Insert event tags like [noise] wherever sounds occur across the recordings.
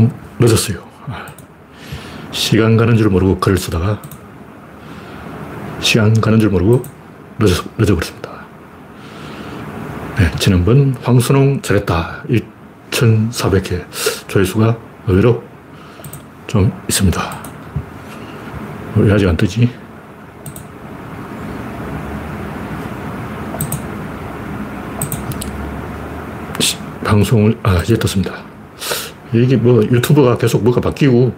조금 늦었어요. 시간 가는 줄 모르고 글을 쓰다가 시간 가는 줄 모르고 늦어, 늦어버렸습니다. 네, 지난번 황선홍 잘했다. 1,400회 조회수가 의외로 좀 있습니다. 왜 아직 안 뜨지? 방송을, 아, 이제 떴습니다. 이게 뭐 유튜버가 계속 뭐가 바뀌고,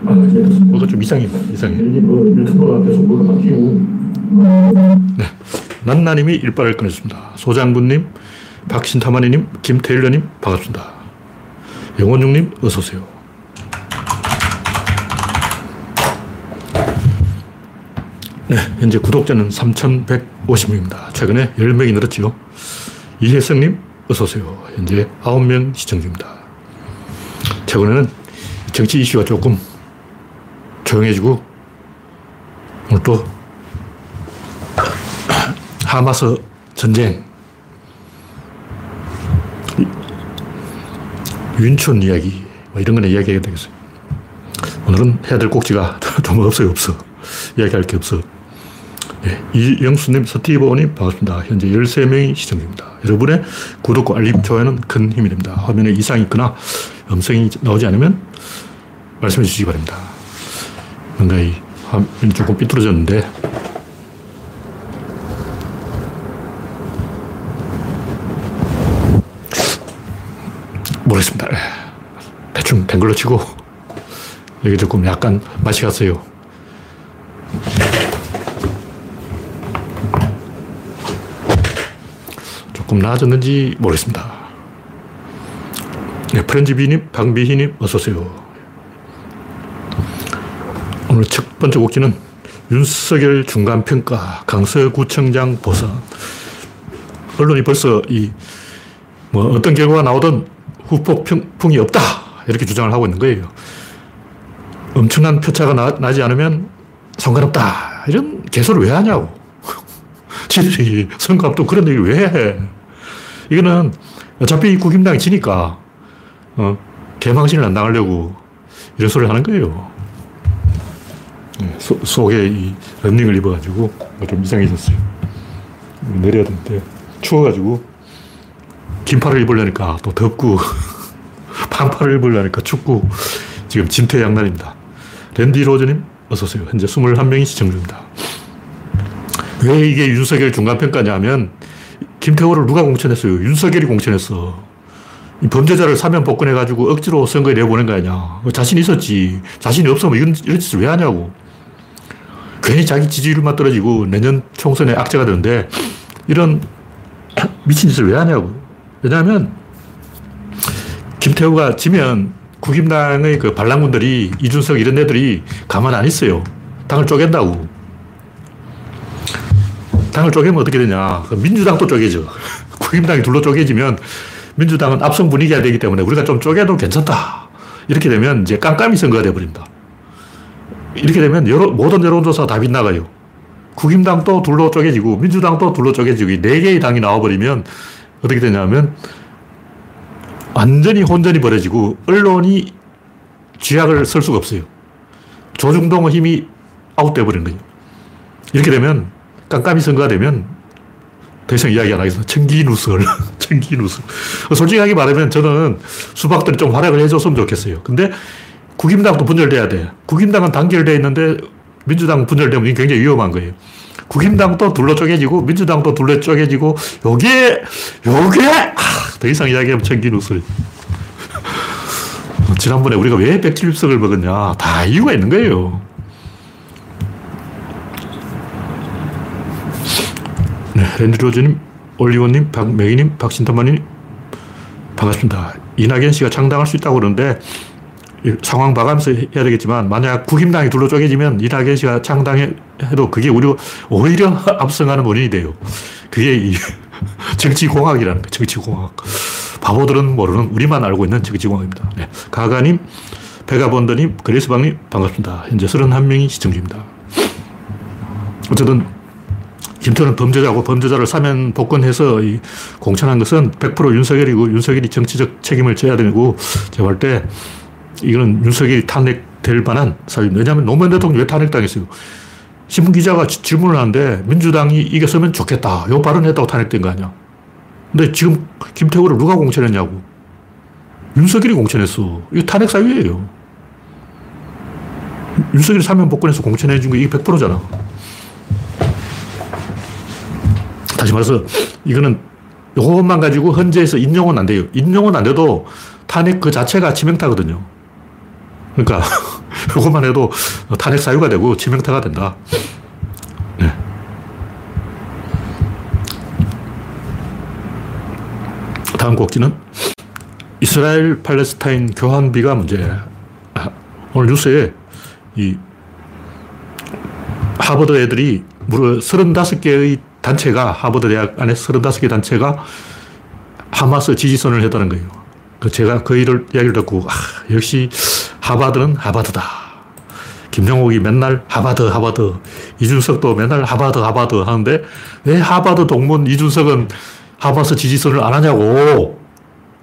뭐가 좀 이상해, 이상해. 이게 뭐 유튜버가 계속 뭐가 바뀌고. 네. 난나님이 일발을 꺼냈습니다. 소장군님, 박신타마니님, 김태일러님, 반갑습니다. 영원중님, 어서오세요. 네, 현재 구독자는 3,150명입니다. 최근에 10명이 늘었지요. 이혜성님, 어서오세요. 현재 9명 시청 중입니다. 최근에는 정치 이슈가 조금 조용해지고, 오늘 또 하마스 전쟁, 윤촌 이야기, 뭐 이런 거는 이야기해야 되겠어요. 오늘은 해야 될 꼭지가 [laughs] 좀 없어요, 없어. 이야기할 게 없어. 네, 이영수님, 서티버님 반갑습니다. 현재 13명이 시청 중입니다. 여러분의 구독과 알림, 좋아요는 큰 힘이 됩니다. 화면에 이상이 있거나 음성이 나오지 않으면 말씀해 주시기 바랍니다. 뭔가 이 화면이 조금 삐뚤어졌는데 모르겠습니다. 예. 대충 된 걸로 치고 여기 조금 약간 맛이 갔어요. 조금 나아졌는지 모르겠습니다. 네, 프렌즈비님, 박미희님, 어서오세요. 오늘 첫 번째 곡기는 윤석열 중간평가, 강서구청장 보선. 언론이 벌써 이, 뭐, 어떤 결과가 나오든 후폭풍이 없다. 이렇게 주장을 하고 있는 거예요. 엄청난 표차가 나, 지 않으면 상관없다. 이런 개소를 왜 하냐고. [laughs] 지들이 선거 앞도 그런 얘기를 왜 해. 이거는 어차피 국힘당이 지니까, 어, 개망신을 안 당하려고 이런 소리를 하는 거예요. 네, 소, 속에 이 런닝을 입어가지고 좀 이상해졌어요. 내려야 되는데 추워가지고 긴팔을 입으려니까 또 덥고 [laughs] 반팔을 입으려니까 춥고 지금 진퇴양난입니다. 랜디 로즈님 어서오세요. 현재 21명이 시청 중입니다. 왜 이게 윤석열 중간평가냐 하면 김태호를 누가 공천했어요? 윤석열이 공천했어. 범죄자를 사면 복권해가지고 억지로 선거에 내보낸 거 아니야. 자신 있었지. 자신이 없으면 이런, 이런 짓을 왜 하냐고. 괜히 자기 지지율만 떨어지고 내년 총선에 악재가 되는데 이런 [clears throat] 미친 짓을 왜 하냐고. 왜냐하면 김태우가 지면 국힘당의 그 반란군들이 이준석 이런 애들이 가만 안 있어요. 당을 쪼갠다고. 당을 쪼개면 어떻게 되냐. 그 민주당도 쪼개져. [laughs] 국힘당이 둘로 쪼개지면 민주당은 압승 분위기가 되기 때문에 우리가 좀 쪼개도 괜찮다. 이렇게 되면 이제 깜깜이 선거가 돼버린다. 이렇게 되면 여러, 모든 여론조사가 다 빗나가요. 국힘당도 둘로 쪼개지고 민주당도 둘로 쪼개지고 네 개의 당이 나와버리면 어떻게 되냐면 완전히 혼전이 벌어지고 언론이 쥐약을 쓸 수가 없어요. 조중동의 힘이 아웃돼 버린 거예요. 이렇게 되면 깜깜이 선거가 되면 더 이상 이야기 안 하겠습니다. 청기누설. [laughs] 청기누설. 솔직하게 말하면 저는 수박들이 좀 활약을 해줬으면 좋겠어요. 근데 국임당도 분열돼야 돼. 국임당은 단결되어 있는데 민주당 분열되면 굉장히 위험한 거예요. 국힘당도 둘러 쪼개지고 민주당도 둘러 쪼개지고 요게 요게 아, 더 이상 이야기하면 소리. [laughs] 지난번에 우리가 왜 백칠육석을 먹었냐 다 이유가 있는 거예요. 랜드로즈님, 올리원님, 박명희님, 박신터만님 반갑습니다. 이낙연 씨가 창당할 수 있다고 그러는데 상황 봐가면서 해야 되겠지만 만약 국힘당이 둘러 쪼개지면 이낙연 씨가 창당해도 그게 오히려, 오히려 [laughs] 압승하는 원인이 돼요. 그게 이 [laughs] 정치공학이라는 거예요. 정치공학. 바보들은 모르는 우리만 알고 있는 정치공학입니다. 네. 가가님, 베가본더님, 그레스방님 반갑습니다. 현재 31명이 시청 중입니다. 어쨌든 김태는 범죄자고 범죄자를 사면 복권해서 공천한 것은 100% 윤석열이고 윤석열이 정치적 책임을 져야 되고 제가 볼 때 이거는 윤석열이 탄핵될 만한 사유입니다. 왜냐하면 노무현 대통령이 왜 탄핵당했어요? 신문 기자가 질문을 하는데 민주당이 이겼으면 좋겠다. 요 발언을 했다고 탄핵된 거 아니야. 근데 지금 김태호를 누가 공천했냐고. 윤석열이 공천했어. 이거 탄핵 사유예요. 윤석열이 사면 복권해서 공천해준 거 이게 100%잖아. 다시 말해서 이거는 요것만 가지고 헌재에서 인용은 안 돼요. 인용은 안 돼도 탄핵 그 자체가 치명타거든요. 그러니까 [laughs] 요것만 해도 탄핵 사유가 되고 치명타가 된다. 네. 다음 곡지는 이스라엘 팔레스타인 교환비가 문제예요. 아, 오늘 뉴스에 이 하버드 애들이 무려 35개의 단체가 하버드 대학 안에 35개 단체가 하마스 지지선을 했다는 거예요. 그 제가 그 일을 이야기를 듣고 아, 역시 하바드는 하바드다. 김정옥이 맨날 하바드 하바드 이준석도 맨날 하바드 하바드 하는데 왜 하바드 동문 이준석은 하마스 지지선을 안 하냐고.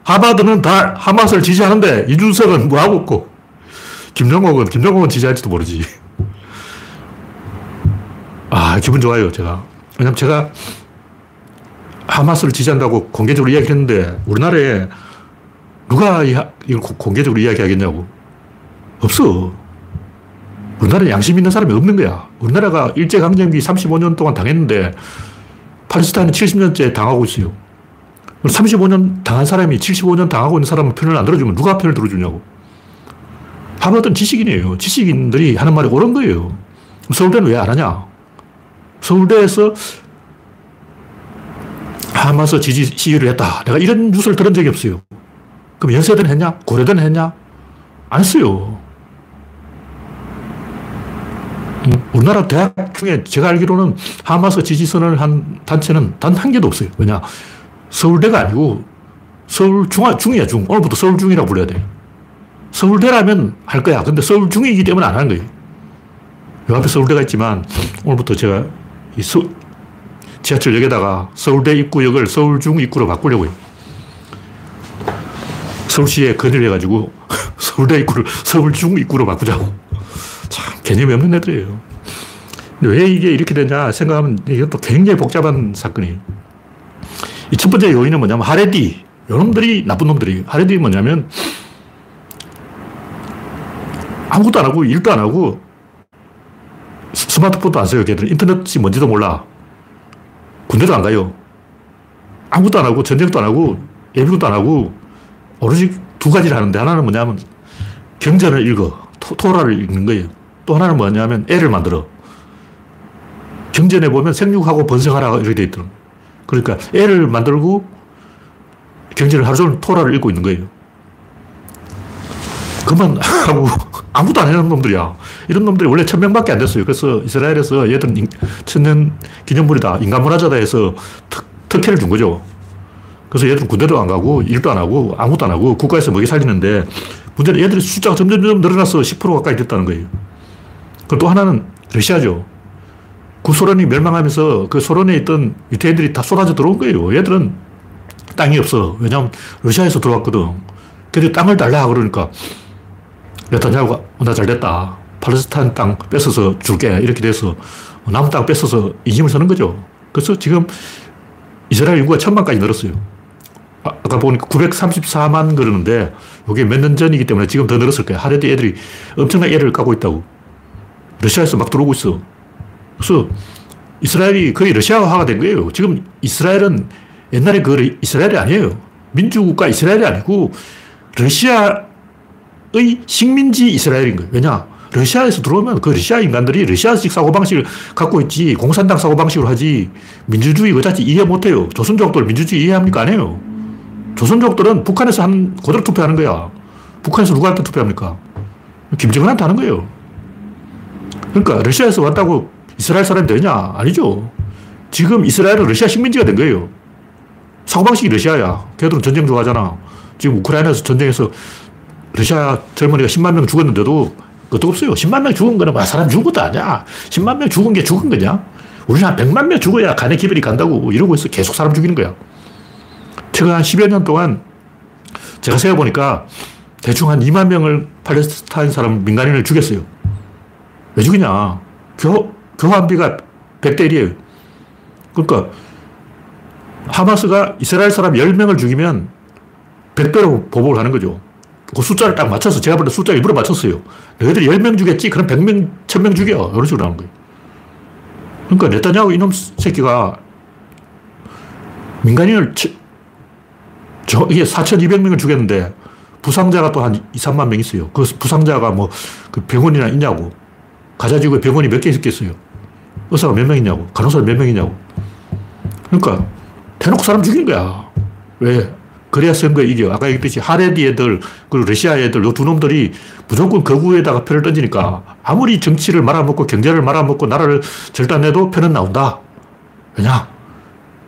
하바드는 다 하마스를 지지하는데 이준석은 뭐하고 있고 김정옥은 김정옥은 지지할지도 모르지. 아 기분 좋아요 제가. 왜냐면 제가 하마스를 지지한다고 공개적으로 이야기했는데 우리나라에 누가 이걸 공개적으로 이야기하겠냐고. 없어. 우리나라에 양심 있는 사람이 없는 거야. 우리나라가 일제강점기 35년 동안 당했는데 팔레스타인은 70년째 당하고 있어요. 35년 당한 사람이 75년 당하고 있는 사람은 편을 안 들어주면 누가 편을 들어주냐고. 하버드는 지식인이에요. 지식인들이 하는 말이 옳은 거예요. 서울대는 왜 안 하냐? 서울대에서 하마스 지지 시위를 했다. 내가 이런 뉴스를 들은 적이 없어요. 그럼 연세대는 했냐? 고려대는 했냐? 안 했어요. 음, 우리나라 대학 중에 제가 알기로는 하마스 지지선을 한 단체는 단 한 개도 없어요. 왜냐? 서울대가 아니고 서울 중아, 중이야, 중. 오늘부터 서울 중이라고 불러야 돼. 서울대라면 할 거야. 근데 서울 중이기 때문에 안 하는 거예요. 요 앞에 서울대가 있지만 오늘부터 제가 이 서, 지하철역에다가 서울대 입구역을 서울중 입구로 바꾸려고 해요. 서울시에 건의를 해가지고 [laughs] 서울대 입구를 서울중 입구로 바꾸자고. 참, 개념이 없는 애들이에요. 왜 이게 이렇게 되냐 생각하면 또 굉장히 복잡한 사건이에요. 이 첫 번째 요인은 뭐냐면 하레디. 요 놈들이 나쁜 놈들이. 하레디 뭐냐면 아무것도 안 하고 일도 안 하고 스마트폰도 안 써요. 걔들 인터넷이 뭔지도 몰라. 군대도 안 가요. 아무것도 안 하고 전쟁도 안 하고 예비군도 안 하고 오로지 두 가지를 하는데 하나는 뭐냐면 경전을 읽어. 토, 라를 읽는 거예요. 또 하나는 뭐냐면 애를 만들어. 경전에 보면 생육하고 번성하라 이렇게 돼 있더라고. 그러니까 애를 만들고 경전을 하루 종일 토라를 읽고 있는 거예요. 그만 하고 [laughs] 아무도 안 해놓은 놈들이야. 이런 놈들이 원래 천 명밖에 안 됐어요. 그래서 이스라엘에서 얘들은 천년 기념물이다. 인간 문화자다 해서 특, 특혜를 준 거죠. 그래서 얘들은 군대도 안 가고 일도 안 하고 아무것도 안 하고 국가에서 먹이 살리는데 문제는 얘들이 숫자가 점점 늘어나서 10% 가까이 됐다는 거예요. 그리고 또 하나는 러시아죠. 구소련이 멸망하면서 그 소련에 있던 유태인들이 다 쏟아져 들어온 거예요. 얘들은 땅이 없어. 왜냐하면 러시아에서 들어왔거든. 근데 땅을 달라 그러니까 네타냐후가 어, 나잘 됐다. 팔레스타인 땅 뺏어서 줄게. 이렇게 돼서 남은 땅 뺏어서 이짐을 서는 거죠. 그래서 지금 이스라엘 인구가 천만까지 늘었어요. 아, 아까 보니까 934만 그러는데 이게 몇 년 전이기 때문에 지금 더 늘었을 거예요. 하레디 애들이 엄청나게 애를 까고 있다고. 러시아에서 막 들어오고 있어. 그래서 이스라엘이 거의 러시아화가 된 거예요. 지금 이스라엘은 옛날에 그 이스라엘이 아니에요. 민주국가 이스라엘이 아니고 러시아의 식민지 이스라엘인 거예요. 왜냐? 러시아에서 들어오면 그 러시아 인간들이 러시아식 사고방식을 갖고 있지 공산당 사고방식으로 하지 민주주의 그 자체 이해 못해요. 조선족들 민주주의 이해합니까? 안 해요. 조선족들은 북한에서 한 그대로 투표하는 거야. 북한에서 누구한테 투표합니까? 김정은한테 하는 거예요. 그러니까 러시아에서 왔다고 이스라엘 사람이 되냐? 아니죠. 지금 이스라엘은 러시아 식민지가 된 거예요. 사고방식이 러시아야. 걔들은 전쟁 좋아하잖아. 지금 우크라이나에서 전쟁에서 러시아 젊은이가 10만 명 죽었는데도 그것도 없어요. 10만 명 죽은 거는 막 사람 죽은 것도 아니야. 10만 명 죽은 게 죽은 거냐? 우리는 한 100만 명 죽어야 간의 기별이 간다고 이러고 있어. 계속 사람 죽이는 거야. 최근 한 10여 년 동안 제가 세어보니까 대충 한 2만 명을 팔레스타인 사람 민간인을 죽였어요. 왜 죽이냐? 교, 교환비가 100대 1이에요. 그러니까 하마스가 이스라엘 사람 10명을 죽이면 100배로 보복을 하는 거죠. 그 숫자를 딱 맞춰서 제가 볼때 숫자 일부러 맞췄어요. 너희들이 10명 죽였지? 그럼 100명, 1000명 죽여. 이런 식으로 하는 거예요. 그러니까 네타냐후 이놈 새끼가 민간인을 저, 이게 4,200명을 죽였는데 부상자가 또 한 2, 3만 명 있어요. 그 부상자가 뭐 그 병원이나 있냐고. 가자지구에 병원이 몇 개 있겠어요. 의사가 몇 명 있냐고. 간호사가 몇 명 있냐고. 그러니까 대놓고 사람 죽인 거야. 왜? 그래야 선거에 이겨. 아까 얘기했듯이 하레디 애들, 그리고 러시아 애들, 요 두 놈들이 무조건 거구에다가 표를 던지니까 아무리 정치를 말아먹고 경제를 말아먹고 나라를 절단해도 표는 나온다. 왜냐?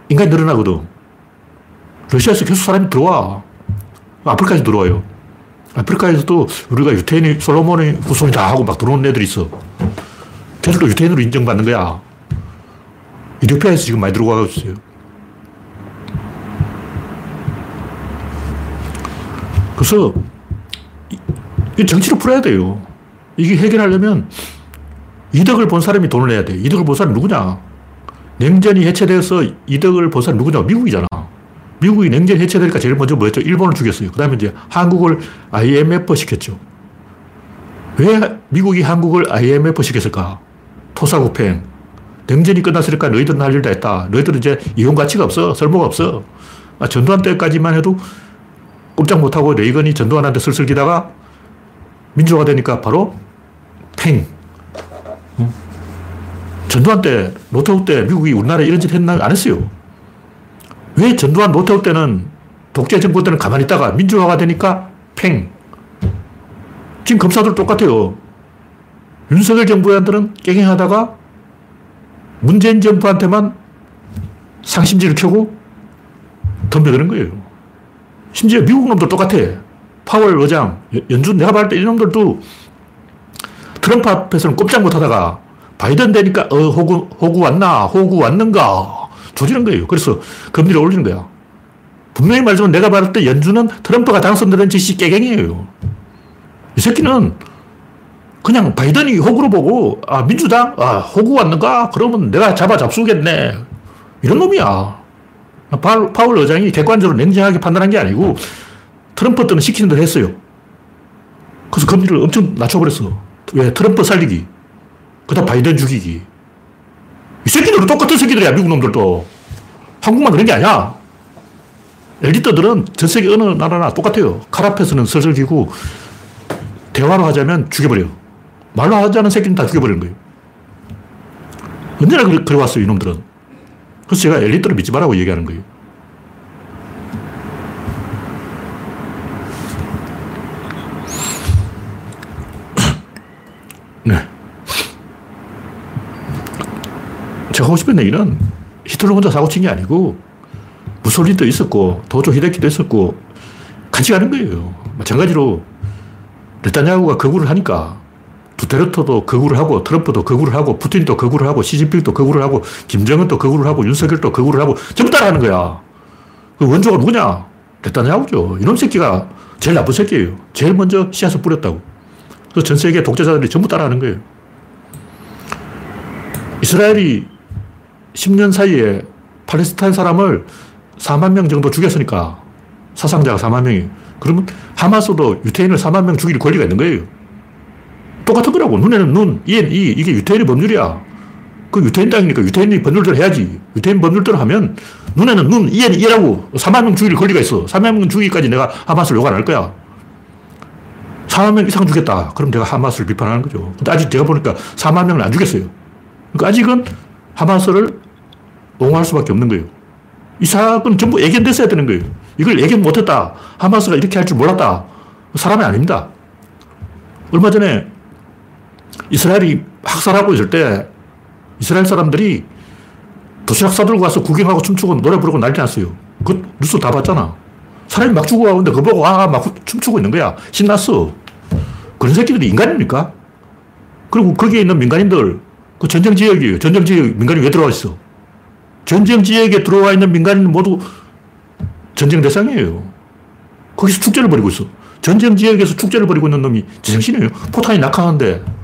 인간이 늘어나거든. 러시아에서 계속 사람이 들어와. 아프리카에서 들어와요. 아프리카에서도 우리가 유태인이 솔로몬의 후손이다 하고 막 들어오는 애들이 있어. 걔들도 유태인으로 인정받는 거야. 이디오피아에서 지금 많이 들어가고 있어요. 그래서 이 정치를 풀어야 돼요. 이게 해결하려면 이득을 본 사람이 돈을 내야 돼. 이득을 본 사람이 누구냐? 냉전이 해체돼서 이득을 본 사람이 누구냐? 미국이잖아. 미국이 냉전 해체되니까 제일 먼저 뭐였죠? 일본을 죽였어요. 그 다음에 이제 한국을 IMF 시켰죠. 왜 미국이 한국을 IMF 시켰을까? 토사구팽. 냉전이 끝났으니까 너희들은 할 일 다 했다. 너희들은 이제 이용 가치가 없어. 쓸모가 없어. 아, 전두환 때까지만 해도 꼼짝 못하고 레이건이 전두환한테 슬슬 기다가 민주화가 되니까 바로 팽. 전두환 때, 노태우 때 미국이 우리나라에 이런 짓 했나? 안 했어요. 왜 전두환, 노태우 때는 독재 정권 때는 가만히 있다가 민주화가 되니까 팽. 지금 검사들 똑같아요. 윤석열 정부한테는 깽행하다가 문재인 정부한테만 상심지를 켜고 덤벼드는 거예요. 심지어 미국 놈도 똑같아. 파월 의장, 연준 내가 봤을 때 이놈들도 트럼프 앞에서는 꼼짝 못 하다가 바이든 되니까 어, 호구, 호구 왔나? 호구 왔는가? 조지는 거예요. 그래서 금리를 올리는 거야. 분명히 말하지만 내가 봤을 때 연준은 트럼프가 당선되는 짓이 깨갱이에요. 이 새끼는 그냥 바이든이 호구로 보고, 아, 민주당? 아, 호구 왔는가? 그러면 내가 잡아 잡수겠네. 이런 놈이야. 파울 의장이 객관적으로 냉정하게 판단한 게 아니고 트럼프 때는 시키는 대로 했어요. 그래서 금리를 엄청 낮춰버렸어. 왜? 트럼프 살리기. 그 다음 바이든 죽이기. 이 새끼들은 똑같은 새끼들이야, 미국 놈들도. 한국만 그런 게 아니야. 엘리트들은 전 세계 어느 나라나 똑같아요. 칼 앞에서는 슬슬 기고, 대화로 하자면 죽여버려. 말로 하자는 새끼는 다 죽여버리는 거예요. 언제나 그래, 그래 왔어요, 이놈들은. 그래서 제가 엘리트를 믿지 말라고 얘기하는 거예요. [clears throat] 네. 제가 하고 싶은 얘기는 히틀러 혼자 사고 친 게 아니고 무솔린도 있었고 도조 히데키도 있었고 가는 거예요. 마찬가지로 네타냐후가 거구를 하니까 두테르토도 거구를 하고 트럼프도 거구를 하고 푸틴도 거구를 하고 시진핑도 거구를 하고 김정은도 거구를 하고 윤석열도 거구를 하고 전부 따라하는 거야. 그 원조가 누구냐? 네타냐후죠. 이놈 새끼가 제일 나쁜 새끼예요. 제일 먼저 씨앗을 뿌렸다고. 그래서 전 세계 독재자들이 전부 따라하는 거예요. 이스라엘이 10년 사이에 팔레스타인 사람을 4만 명 정도 죽였으니까 사상자가 4만 명이 그러면 하마스도 유태인을 4만 명 죽일 권리가 있는 거예요. 똑같은 거라고. 눈에는 눈, 이엔 이. 이게 유태인의 법률이야. 그 유태인 땅이니까 유태인이 법률대로 해야지. 유태인 법률대로 하면 눈에는 눈, 이엔 이라고 4만 명 죽일 권리가 있어. 4만 명 죽이기까지 내가 하마스를 욕 안 할 거야. 4만 명 이상 죽였다. 그럼 내가 하마스를 비판하는 거죠. 근데 아직 제가 보니까 4만 명을 안 죽였어요. 그러니까 아직은 하마스를 옹호할 수밖에 없는 거예요. 이 사건 전부 예견됐어야 되는 거예요. 이걸 예견 못했다. 하마스가 이렇게 할 줄 몰랐다. 사람이 아닙니다. 얼마 전에 이스라엘이 학살하고 있을 때 이스라엘 사람들이 도시락 싸들고 가서 구경하고 춤추고 노래 부르고 난리 났어요. 그 뉴스 다 봤잖아. 사람이 막 죽어가는데 그거 보고 아, 막 춤추고 있는 거야. 신났어. 그런 새끼들이 인간입니까? 그리고 거기에 있는 민간인들, 그 전쟁 지역이에요. 전쟁 지역 민간인 왜 들어와 있어? 전쟁 지역에 들어와 있는 민간인 모두 전쟁 대상이에요. 거기서 축제를 벌이고 있어. 전쟁 지역에서 축제를 벌이고 있는 놈이 제정신이에요. 포탄이 낙하하는데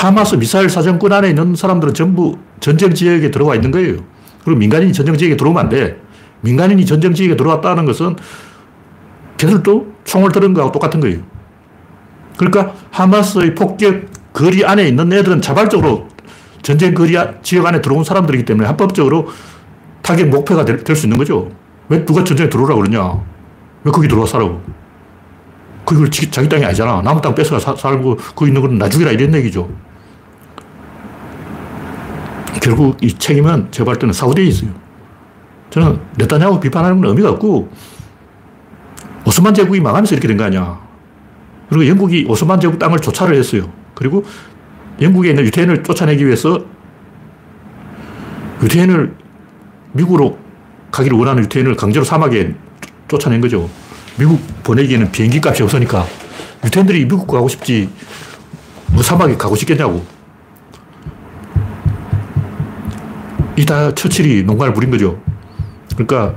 하마스 미사일 사정권 안에 있는 사람들은 전부 전쟁 지역에 들어와 있는 거예요. 그리고 민간인이 전쟁 지역에 들어오면 안 돼. 민간인이 전쟁 지역에 들어왔다는 것은 걔들도 총을 들은 거하고 똑같은 거예요. 그러니까 하마스의 폭격 거리 안에 있는 애들은 자발적으로 전쟁 거리 지역 안에 들어온 사람들이기 때문에 합법적으로 타격 목표가 될 수 있는 거죠. 왜 누가 전쟁에 들어오라고 그러냐? 왜 거기 들어와 살라고? 그걸 자기 땅이 아니잖아. 남의 땅 뺏어가 사, 살고 거기 있는 건 나중이라 이런 얘기죠. 결국 이 책임은 제가 볼 때는 사우디에 있어요. 저는 네타냐후 비판하는 건 의미가 없고 오스만 제국이 망하면서 이렇게 된 거 아니야. 그리고 영국이 오스만 제국 땅을 조차를 했어요. 그리고 영국에 있는 유태인을 쫓아내기 위해서 유태인을 미국으로 가기를 원하는 유태인을 강제로 사막에 쫓아낸 거죠. 미국 보내기에는 비행기 값이 없으니까 유태인들이 미국 가고 싶지 뭐 사막에 가고 싶겠냐고. 이 다 처칠이 농간을 부린 거죠. 그러니까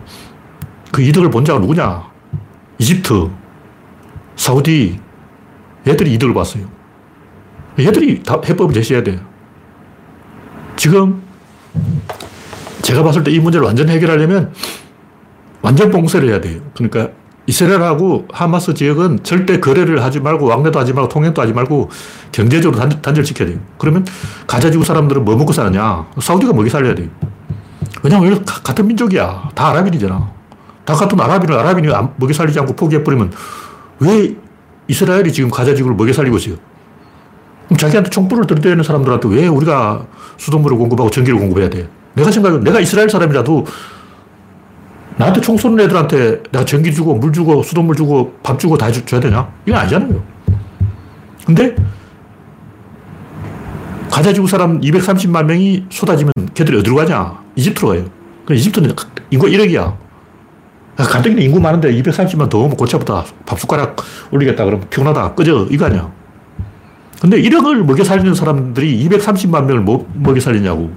그 이득을 본 자가 누구냐? 이집트, 사우디, 얘들이 이득을 봤어요. 얘들이 다 해법을 제시해야 돼요. 지금 제가 봤을 때 이 문제를 완전 해결하려면 완전 봉쇄를 해야 돼요. 그러니까 이스라엘하고 하마스 지역은 절대 거래를 하지 말고 왕래도 하지 말고 통행도 하지 말고 경제적으로 단절, 단절시켜야 돼요. 그러면 가자 지구 사람들은 뭐 먹고 사느냐? 사우디가 먹이 살려야 돼요. 왜냐하면 같은 민족이야. 다 아랍인이잖아. 다 같은 아랍인을 아랍인이 먹이 살리지 않고 포기해버리면 왜 이스라엘이 지금 가자 지구를 먹여 살리고 있어요? 그럼 자기한테 총불을 들이대는 사람들한테 왜 우리가 수돗물을 공급하고 전기를 공급해야 돼? 내가 생각해 내가 이스라엘 사람이라도 나한테 총 쏘는 애들한테 내가 전기 주고 물 주고 수돗물 주고 밥 주고 다 줘야 되냐? 이건 아니잖아요. 근데 가자 지구 사람 230만 명이 쏟아지면 걔들이 어디로 가냐? 이집트로 가요. 그 이집트는 인구 1억이야. 간단히 인구 많은데 230만 더 오면 고쳐보다 밥 숟가락 올리겠다 그러면 피곤하다. 꺼져. 이거 아니야. 근데 1억을 먹여 살리는 사람들이 230만 명을 뭐 먹여 살리냐고.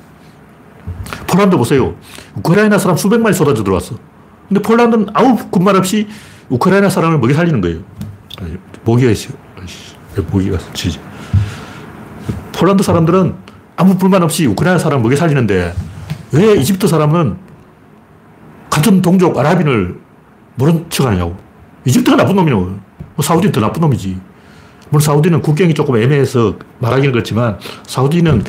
폴란드 보세요. 우크라이나 사람 수백만이 쏟아져 들어왔어. 근데 폴란드는 아무 군말 없이 우크라이나 사람을 먹여 살리는 거예요. 모기가 있어요. 모기가 지지. 폴란드 사람들은 아무 불만 없이 우크라이나 사람을 먹여 살리는데 왜 이집트 사람은 같은 동족 아랍인을 모른 척 하냐고. 이집트가 나쁜 놈이냐고. 뭐 사우디는 더 나쁜 놈이지. 물론 사우디는 국경이 조금 애매해서 말하기는 그렇지만 사우디는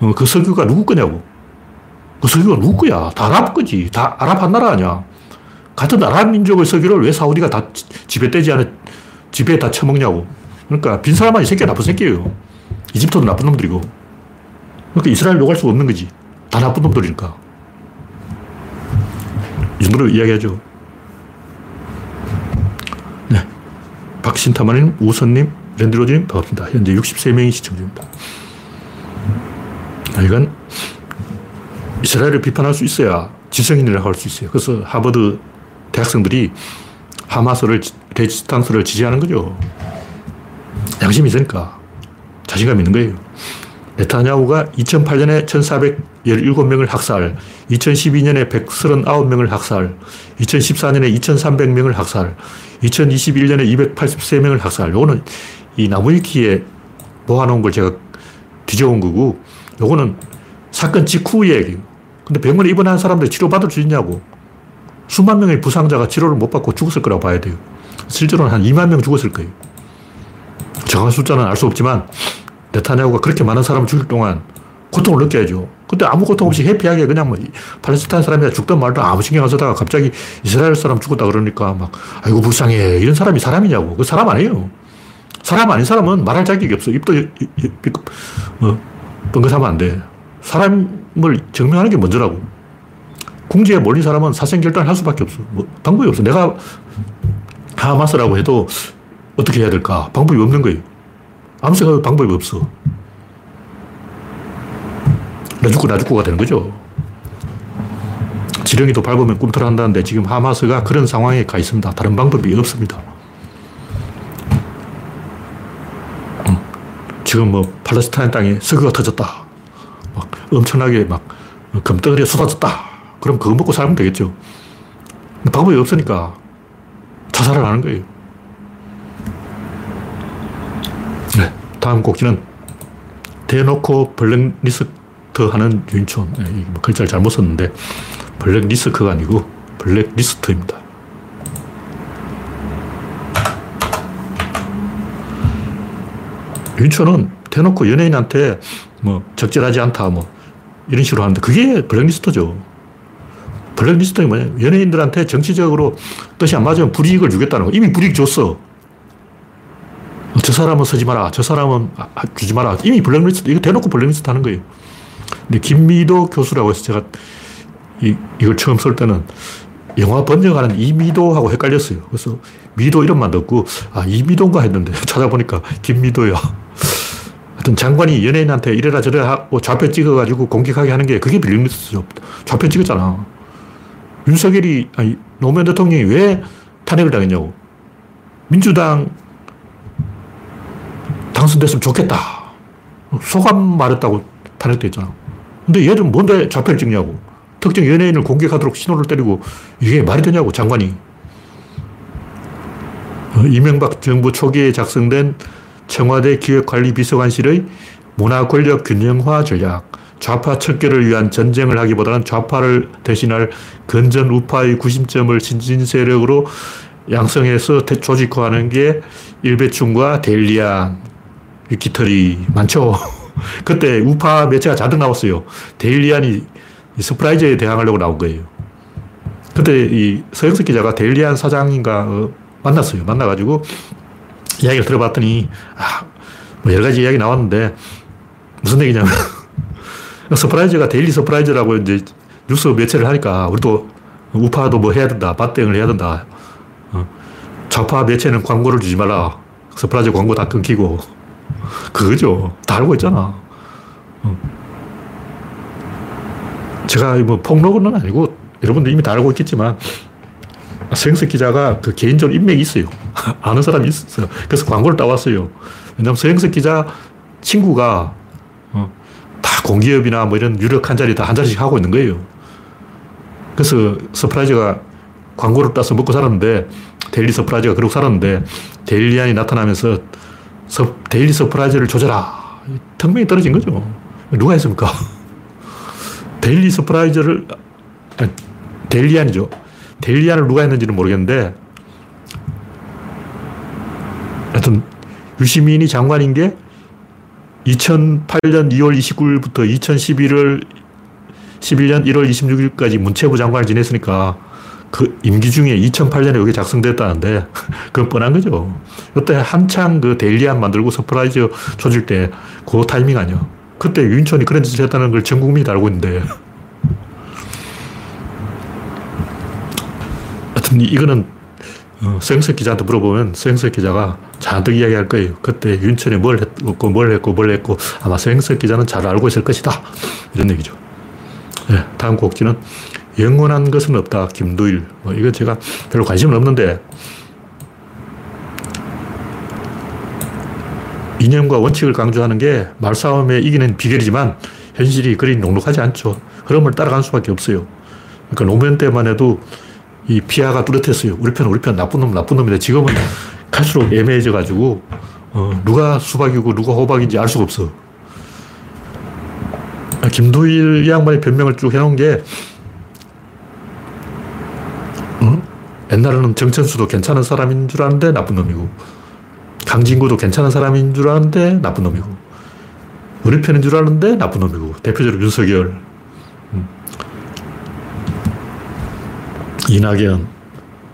어, 그 석유가 누구 거냐고. 그 석유가 누구 거야? 다 아랍 거지. 다 아랍 한 나라 아니야. 같은 아랍 민족의 석유를 왜 사우디가 다 지배되지 않아, 지배에 다 처먹냐고. 그러니까 빈 사람만 이 새끼가 나쁜 새끼예요. 이집트도 나쁜 놈들이고. 그러니까 이스라엘 욕할 수 없는 거지. 다 나쁜 놈들이니까. 이 정도로 이야기하죠. 네. 박신타마님, 우선님, 랜드로즈님, 반갑습니다. 현재 63명이 시청 중입니다. 아, 이건 이스라엘을 비판할 수 있어야 지성인이라고 할 수 있어요. 그래서 하버드 대학생들이 하마스를, 레지스탄스를 지지하는 거죠. 양심이 있으니까. 자신감 있는 거예요. 네타냐후가 2008년에 1417명을 학살, 2012년에 139명을 학살, 2014년에 2300명을 학살, 2021년에 283명을 학살. 요거는 이 나무위키에 모아놓은 걸 제가 뒤져온 거고, 요거는 사건 직후의 얘기예요. 근데 병원에 입원한 사람들 치료받을 수 있냐고. 수만 명의 부상자가 치료를 못 받고 죽었을 거라고 봐야 돼요. 실제로는 한 2만 명 죽었을 거예요. 정확한 숫자는 알 수 없지만 네타냐후가 그렇게 많은 사람을 죽일 동안 고통을 느껴야죠. 근데 아무 고통 없이 해피하게 그냥 뭐 팔레스타인 사람이 죽든 말든 아무 신경 안 쓰다가 갑자기 이스라엘 사람 죽었다 그러니까 막 아이고 불쌍해 이런 사람이 사람이냐고 그 사람 아니에요. 사람 아닌 사람은 말할 자격이 없어. 입도 뭐 뻥긋하면 안 돼. 사람 을 증명하는 게 먼저라고. 궁지에 몰린 사람은 사생결단을 할 수밖에 없어. 뭐 방법이 없어. 내가 하마스라고 해도 어떻게 해야 될까? 방법이 없는 거예요. 아무 생각 방법이 없어. 나 죽고 나 죽고가 되는 거죠. 지렁이도 밟으면 꿈틀 한다는데 지금 하마스가 그런 상황에 가 있습니다. 다른 방법이 없습니다. 음, 지금 뭐 팔레스타인 땅에 석유가 터졌다. 엄청나게 막 금덩어리에 쏟아졌다. 그럼 그거 먹고 살면 되겠죠. 방법이 없으니까 자살을 하는 거예요. 네. 다음 곡지는 대놓고 블랙리스트 하는 윤촌. 네, 뭐 글자를 잘못 썼는데 블랙리스크가 아니고 블랙리스트입니다. 윤초는 대놓고 연예인한테 뭐 적절하지 않다, 뭐 이런 식으로 하는데 그게 블랙리스트죠. 블랙리스트는 뭐냐? 연예인들한테 정치적으로 뜻이 안 맞으면 불이익을 주겠다는 거. 이미 불이익 줬어. 저 사람은 쓰지 마라. 저 사람은 아, 아, 주지 마라. 이미 블랙리스트, 이거 대놓고 블랙리스트 하는 거예요. 근데 김미도 교수라고 해서 제가 이, 이걸 처음 쓸 때는 영화 번역하는 이미도하고 헷갈렸어요. 그래서 미도 이름만 듣고, 아, 이미도인가 했는데 [laughs] 찾아보니까 김미도야. 하여튼 장관이 연예인한테 이래라 저래라 하고 좌표 찍어가지고 공격하게 하는 게 그게 빌리미스죠. 좌표 찍었잖아. 윤석열이, 아니, 노무현 대통령이 왜 탄핵을 당했냐고. 민주당 당선됐으면 좋겠다. 소감 말했다고 탄핵됐잖아. 근데 얘는 뭔데 좌표를 찍냐고. 특정 연예인을 공격하도록 신호를 때리고 이게 말이 되냐고, 장관이. 어, 이명박 정부 초기에 작성된 청와대 기획관리비서관실의 문화 권력 균형화 전략. 좌파 척결을 위한 전쟁을 하기보다는 좌파를 대신할 건전 우파의 구심점을 신진 세력으로 양성해서 조직화하는 게 일배충과 데일리안, 깃털이 많죠. [laughs] 그때 우파 매체가 자득 나왔어요. 데일리안이 서프라이즈에 대항하려고 나온 거예요. 그때 이 서영석 기자가 데일리안 사장인가 어, 만났어요. 만나가지고 이야기를 들어봤더니, 아, 뭐 여러 가지 이야기 나왔는데, 무슨 얘기냐면, [laughs] 서프라이즈가 데일리 서프라이즈라고 이제 뉴스 매체를 하니까, 우리도 우파도 뭐 해야 된다. 맞대응을 해야 된다. 어. 좌파 매체는 광고를 주지 마라. 서프라이즈 광고 다 끊기고. 그거죠. 다 알고 있잖아. 어. 제가 뭐 폭로는 아니고, 여러분들 이미 다 알고 있겠지만, 서영석 기자가 그 개인적으로 인맥이 있어요. [laughs] 아는 사람이 있어요. 그래서 광고를 따왔어요. 왜냐면 서영석 기자 친구가 어, 다 공기업이나 뭐 이런 유력 한 자리 다 한 자리씩 하고 있는 거예요. 그래서 서프라이즈가 광고를 따서 먹고 살았는데 데일리 서프라이즈가 그러고 살았는데 데일리안이 나타나면서 서, 데일리 서프라이즈를 조져라. 특명이 떨어진 거죠. 누가 했습니까? [laughs] 데일리 서프라이즈를 아니, 데일리안이죠. 데일리안을 누가 했는지는 모르겠는데 하여튼 유인촌이 장관인 게 2008년 2월 29일부터 2011월 11년 1월 26일까지 문체부 장관을 지냈으니까 그 임기 중에 2008년에 여기 작성됐다는데 [laughs] 그건 뻔한 거죠. 그때 한창 그 데일리안 만들고 서프라이즈 조질 때 그 타이밍 아니야. 그때 유인촌이 그런 짓을 했다는 걸 전 국민이 다 알고 있는데 하여튼 이거는 어, 서영석 기자한테 물어보면 서영석 기자가 잔뜩 이야기할 거예요. 그때 유인촌이 뭘 했고, 뭘 했고, 뭘 했고, 아마 서영석 기자는 잘 알고 있을 것이다. 이런 얘기죠. 네, 다음 곡지는 영원한 것은 없다. 김두일. 뭐, 이거 제가 별로 관심은 없는데, 이념과 원칙을 강조하는 게 말싸움에 이기는 비결이지만, 현실이 그리 녹록하지 않죠. 흐름을 따라갈 수밖에 없어요. 그러니까 노무현 때만 해도 이 피아가 뚜렷했어요. 우리 편, 우리 편, 나쁜 놈, 나쁜 놈인데 지금은 갈수록 애매해져 가지고, 어, 누가 수박이고 누가 호박인지 알 수가 없어. 아, 김도일 이 양반이 변명을 쭉 해놓은 게, 어? 옛날에는 정천수도 괜찮은 사람인 줄 아는데 나쁜 놈이고, 강진구도 괜찮은 사람인 줄 아는데 나쁜 놈이고, 우리 편인 줄 아는데 나쁜 놈이고, 대표적으로 윤석열. 음. 이낙연.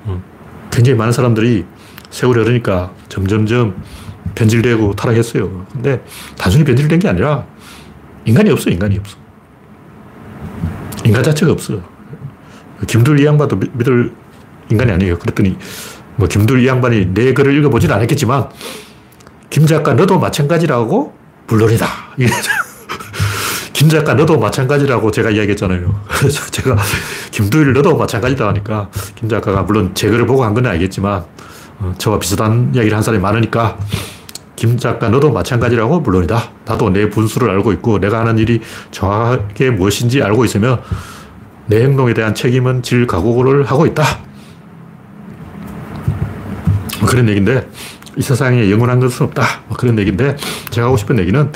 음. 굉장히 많은 사람들이 세월이 흐르니까 점점점 변질되고 타락했어요. 근데 단순히 변질된 게 아니라 인간이 없어, 인간이 없어. 인간 자체가 없어. 김둘 이 양반도 믿을 인간이 아니에요. 그랬더니 뭐 김둘 이 양반이 내 글을 읽어보진 않았겠지만 김 작가 너도 마찬가지라고 물론이다. [laughs] 김 작가 너도 마찬가지라고 제가 이야기했잖아요. 그래서 제가 김두일 너도 마찬가지다 하니까 김 작가가 물론 제 글을 보고 한 건 알겠지만 어, 저와 비슷한 이야기를 한 사람이 많으니까 김 작가 너도 마찬가지라고 물론이다. 나도 내 분수를 알고 있고 내가 하는 일이 정확하게 무엇인지 알고 있으며 내 행동에 대한 책임은 질 각오를 하고 있다. 그런 얘기인데 이 세상에 영원한 것은 없다. 뭐 그런 얘기인데 제가 하고 싶은 얘기는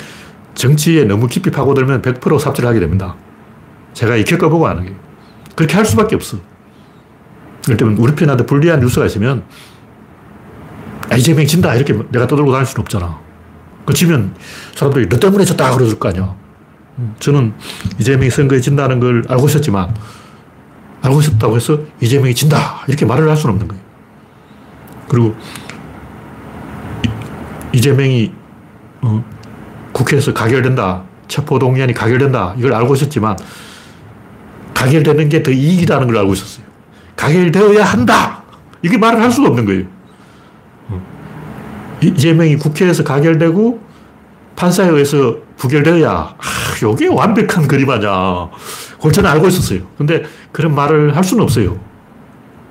정치에 너무 깊이 파고들면 100% 삽질을 하게 됩니다. 제가 이 겪어보고 아는 게 그렇게 할 수밖에 없어. 예를 들면 우리 편한테 불리한 뉴스가 있으면 아, 이재명이 진다 이렇게 내가 떠들고 다닐 수는 없잖아. 그 지면 사람들이 너 때문에 졌다 그러줄 거 아니야. 저는 이재명이 선거에 진다는 걸 알고 있었지만 알고 있었다고 해서 이재명이 진다 이렇게 말을 할 수는 없는 거예요. 그리고 이재명이 어, 국회에서 가결된다. 체포동의안이 가결된다. 이걸 알고 있었지만 가결되는 게 더 이익이라는 걸 알고 있었어요. 가결되어야 한다. 이게 말을 할 수가 없는 거예요. 어. 이재명이 국회에서 가결되고 판사에 의해서 부결되어야 아, 이게 완벽한 그림 아니야. 그걸 저는 알고 있었어요. 근데 그런 말을 할 수는 없어요.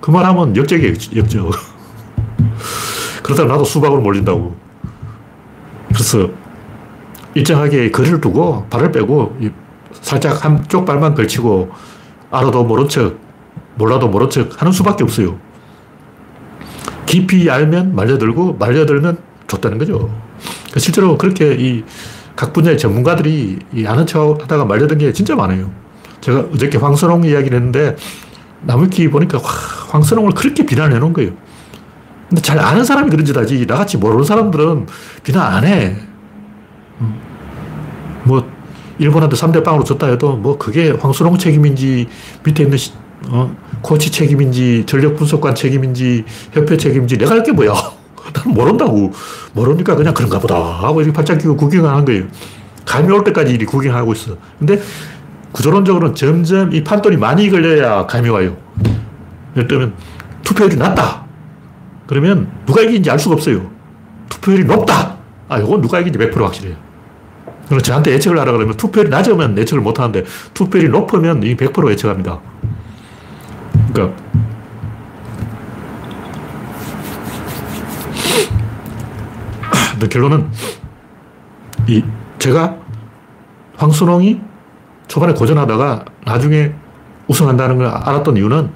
그 말하면 역적이에요, 역적. [laughs] 그러다가 나도 수박으로 몰린다고. 그래서 일정하게 거리를 두고 발을 빼고 살짝 한쪽 발만 걸치고 알아도 모른 척, 몰라도 모른 척 하는 수밖에 없어요. 깊이 알면 말려들고 말려들면 좋다는 거죠. 그러니까 실제로 그렇게 이 각 분야의 전문가들이 이 아는 척 하다가 말려든 게 진짜 많아요. 제가 어저께 황선홍 이야기를 했는데 나무위키 보니까 황선홍을 그렇게 비난해 놓은 거예요. 근데 잘 아는 사람이 그런 짓 하지. 나같이 모르는 사람들은 비난 안 해. 음. 뭐, 일본한테 3대 빵으로 졌다 해도 뭐 그게 황선홍 책임인지 밑에 있는 시, 어, 코치 책임인지 전력 분석관 책임인지 협회 책임인지 내가 할 게 뭐야. 나는 모른다고. 모르니까 그냥 그런가 보다 하고 이렇게 팔짱 끼고 구경하는 거예요. 감이 올 때까지 이 구경하고 있어. 근데 구조론적으로는 점점 이 판돈이 많이 걸려야 감이 와요. 예를 들면 투표율이 낮다. 그러면 누가 이긴지 알 수가 없어요. 투표율이 높다. 아, 이건 누가 이긴지 100% 확실해요. 그럼 저한테 예측을 하라 그러면 투표율이 낮으면 예측을 못 하는데 투표율이 높으면 이100% 예측합니다. 그러니까 결론은 이 제가 황순홍이 초반에 고전하다가 나중에 우승한다는 걸 알았던 이유는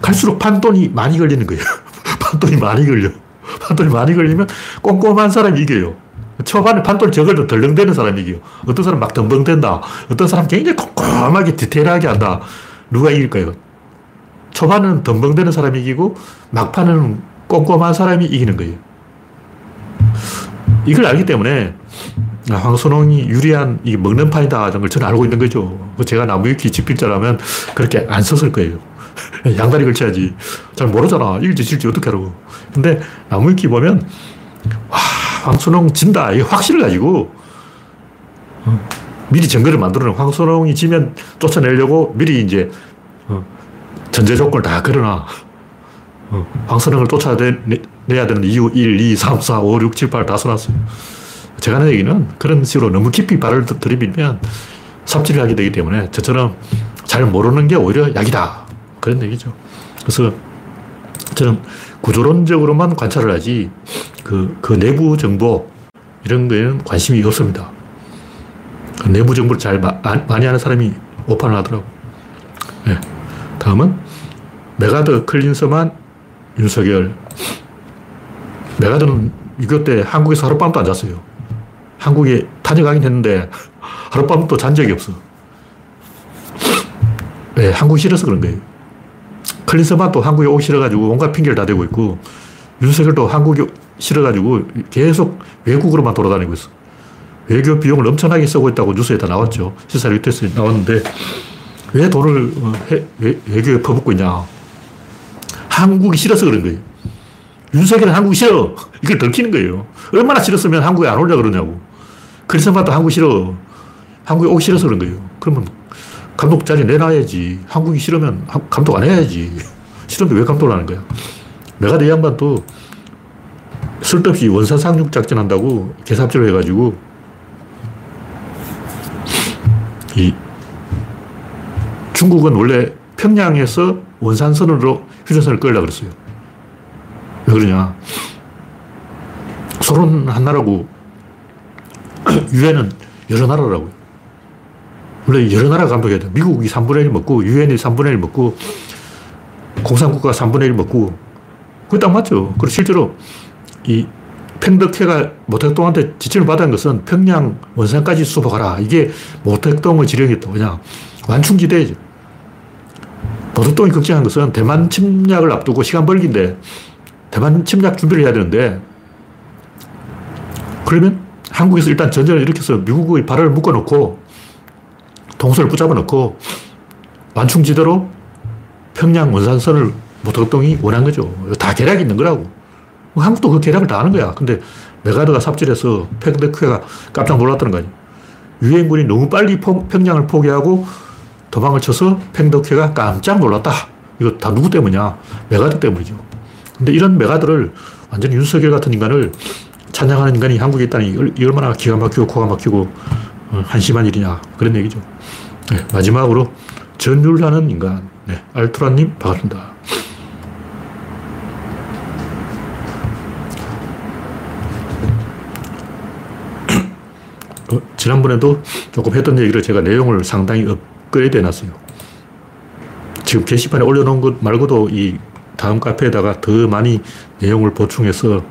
갈수록 판돈이 많이 걸리는 거예요. [laughs] 판돈이 많이 걸려. 판돈이 많이 걸리면 꼼꼼한 사람이 이겨요. 초반에 판돈 적어도 덜렁대는 사람이 이겨요. 어떤 사람 막 덤벙댄다. 어떤 사람 굉장히 꼼꼼하게 디테일하게 한다. 누가 이길까요? 초반은 덤벙대는 사람이 이기고 막판은 꼼꼼한 사람이 이기는 거예요. 이걸 알기 때문에 아, 황선홍이 유리한 이 먹는 판이다 이런 걸 저는 알고 있는 거죠. 제가 나무위키 집필자라면 그렇게 안 썼을 거예요. [laughs] 양다리 걸쳐야지. 잘 모르잖아. 이길지 질지 어떻게 하라고. 근데 나무위키 보면 와 황선홍 진다. 이 확신을 가지고 어, 미리 증거를 만들어 놓은 황선홍이 지면 쫓아내려고 미리 이제 어, 전제 조건을 다 걸어놔. 어, 황선홍을 쫓아내야 되는 이유 1, 2, 3, 4, 5, 6, 7, 8 다 써놨어요. 제가 하는 얘기는 그런 식으로 너무 깊이 발을 들이밀면 삽질을 하게 되기 때문에 저처럼 잘 모르는 게 오히려 약이다. 그런 얘기죠. 그래서 저는 구조론적으로만 관찰을 하지 그, 그 내부 정보 이런 거에는 관심이 없습니다. 그 내부 정보를 잘 마, 많이 아는 사람이 오판을 하더라고. 네. 다음은 맥아더 클린스만 윤석열. 맥아더는 육이오 때 한국에서 하룻밤도 안 잤어요. 한국에 다녀가긴 했는데 [laughs] 하룻밤도 잔 적이 없어. 네, 한국이 싫어서 그런 거예요. 클린스만 또 한국에 오기 싫어가지고 온갖 핑계를 다 대고 있고 윤석열도 한국에 싫어가지고 계속 외국으로만 돌아다니고 있어. 외교 비용을 엄청나게 쓰고 있다고 뉴스에 다 나왔죠. 시사 리테스에 나왔는데 왜 돈을 어, 외, 외교에 퍼붓고 있냐. 한국이 싫어서 그런 거예요. 윤석열은 한국이 싫어. 이걸 들키는 거예요. 얼마나 싫었으면 한국에 안 오려고 그러냐고. 크리스마도 한국 싫어. 한국에 오기 싫어서 그런 거예요. 그러면 감독 자리 내놔야지. 한국이 싫으면 감독 안 해야지. 싫은데 왜 감독을 하는 거야? 내가 내 양반도 쓸데없이 원산 상륙 작전 한다고 개삽질을 해가지고 이 중국은 원래 평양에서 원산선으로 휴전선을 끌려고 그랬어요. 왜 그러냐. 소련 한 나라고 [clears throat] 유엔은 여러 나라라고요. 원래 여러 나라 감독해야 돼. 미국이 3분의 1 먹고, 유엔이 3분의 1 먹고, 공산국가 3분의 1 먹고, 그게 딱 맞죠. 그리고 실제로 이 팽덕회가 모택동한테 지침을 받은 것은 평양 원산까지 수복하라. 이게 모택동의 지령이었다. 그냥 완충지대죠. 모택동이 걱정한 것은 대만 침략을 앞두고 시간 벌기인데 대만 침략 준비를 해야 되는데 그러면 한국에서 일단 전쟁을 일으켜서 미국의 발을 묶어놓고 동서를 붙잡아 놓고 완충지대로 평양 원산선을 모택동이 원한 거죠. 다 계략이 있는 거라고. 한국도 그 계략을 다 하는 거야. 근데 맥아더가 삽질해서 팽덕회가 깜짝 놀랐다는 거 아니야. 유엔군이 너무 빨리 평양을 포기하고 도망을 쳐서 팽덕회가 깜짝 놀랐다. 이거 다 누구 때문이냐? 맥아더 때문이죠. 근데 이런 맥아더를 완전히 윤석열 같은 인간을 찬양하는 인간이 한국에 있다니 이 얼마나 기가 막히고 코가 막히고 어, 한심한 일이냐. 그런 얘기죠. 네, 마지막으로 전율하는 인간. 네, 알트라님 반갑습니다. 어, 지난번에도 조금 했던 얘기를 제가 내용을 상당히 업그레이드 해놨어요. 지금 게시판에 올려놓은 것 말고도 이 다음 카페에다가 더 많이 내용을 보충해서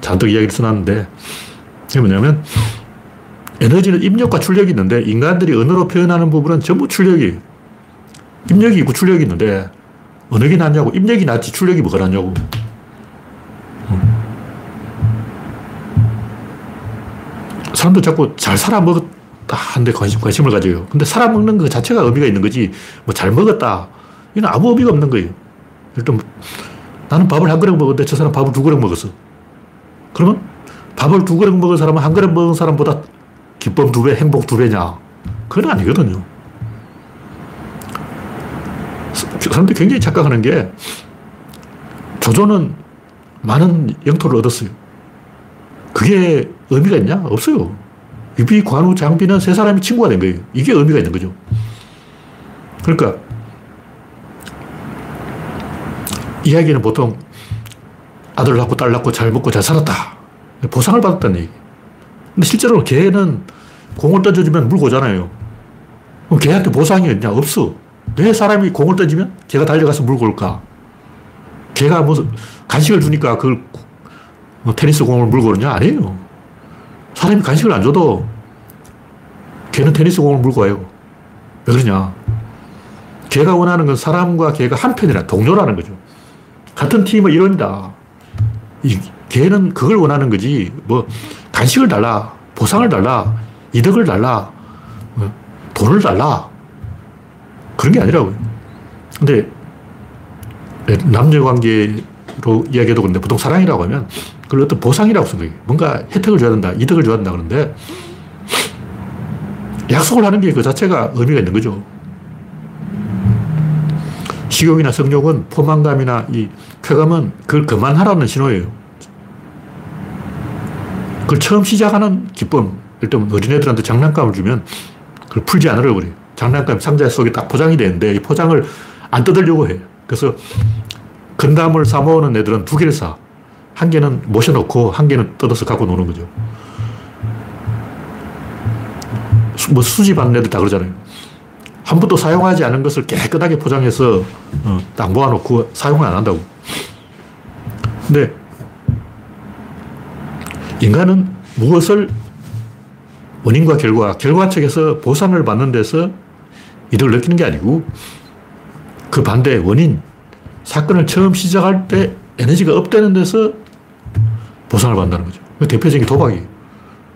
잔뜩 이야기를 써놨는데, 이게 뭐냐면, 에너지는 입력과 출력이 있는데, 인간들이 언어로 표현하는 부분은 전부 출력이 입력이 있고 출력이 있는데, 어느 게 낫냐고. 입력이 낫지, 출력이 뭐가 낫냐고. 사람들 자꾸 잘 살아 먹었 다 하는데 관심, 관심을 가져요. 근데 살아 먹는 그 자체가 의미가 있는 거지, 뭐 잘 먹었다. 이건 아무 의미가 없는 거예요. 일단, 나는 밥을 한 그릇 먹었는데 저 사람 밥을 두 그릇 먹었어. 그러면 밥을 두 그릇 먹은 사람은 한 그릇 먹은 사람보다 기쁨 두 배, 행복 두 배냐? 그건 아니거든요. 사람들이 굉장히 착각하는 게 조조는 많은 영토를 얻었어요. 그게 의미가 있냐? 없어요. 유비, 관우, 장비는 세 사람이 친구가 된 거예요. 이게 의미가 있는 거죠. 그러니까 이야기는 보통 아들 낳고 딸 낳고 잘 먹고 잘 살았다. 보상을 받았다는 얘기. 근데 실제로 개는 공을 던져주면 물고 오잖아요. 그럼 개한테 보상이 있냐? 없어. 왜 사람이 공을 던지면 개가 달려가서 물고 올까? 개가 무슨 간식을 주니까 그걸 뭐 테니스 공을 물고 오느냐? 아니에요. 사람이 간식을 안 줘도 개는 테니스 공을 물고 와요. 왜 그러냐? 개가 원하는 건 사람과 개가 한 편이라 동료라는 거죠. 같은 팀의 일원이다. 이 개는 그걸 원하는 거지. 뭐 간식을 달라, 보상을 달라, 이득을 달라, 뭐 돈을 달라. 그런 게 아니라고요. 근데 남녀 관계로 이야기해도 그런데 보통 사랑이라고 하면 그걸 어떤 보상이라고 생각해요. 뭔가 혜택을 줘야 된다, 이득을 줘야 된다 그러는데 약속을 하는 게 그 자체가 의미가 있는 거죠. 식욕이나 성욕은 포만감이나 이 쾌감은 그걸 그만하라는 신호예요. 그걸 처음 시작하는 기쁨. 일단 어린애들한테 장난감을 주면 그걸 풀지 않으려고 그래요. 장난감 상자 속에 딱 포장이 되는데 이 포장을 안 뜯으려고 해. 그래서 건담을 사모으는 애들은 두 개를 사. 한 개는 모셔놓고 한 개는 뜯어서 갖고 노는 거죠. 뭐 수집하는 애들 다 그러잖아요. 한 번도 사용하지 않은 것을 깨끗하게 포장해서 어, 딱 모아놓고 사용을 안 한다고. 근데 인간은 무엇을 원인과 결과, 결과 측에서 보상을 받는 데서 이득을 느끼는 게 아니고 그 반대 원인, 사건을 처음 시작할 때 에너지가 업되는 데서 보상을 받는다는 거죠. 그 대표적인 도박이.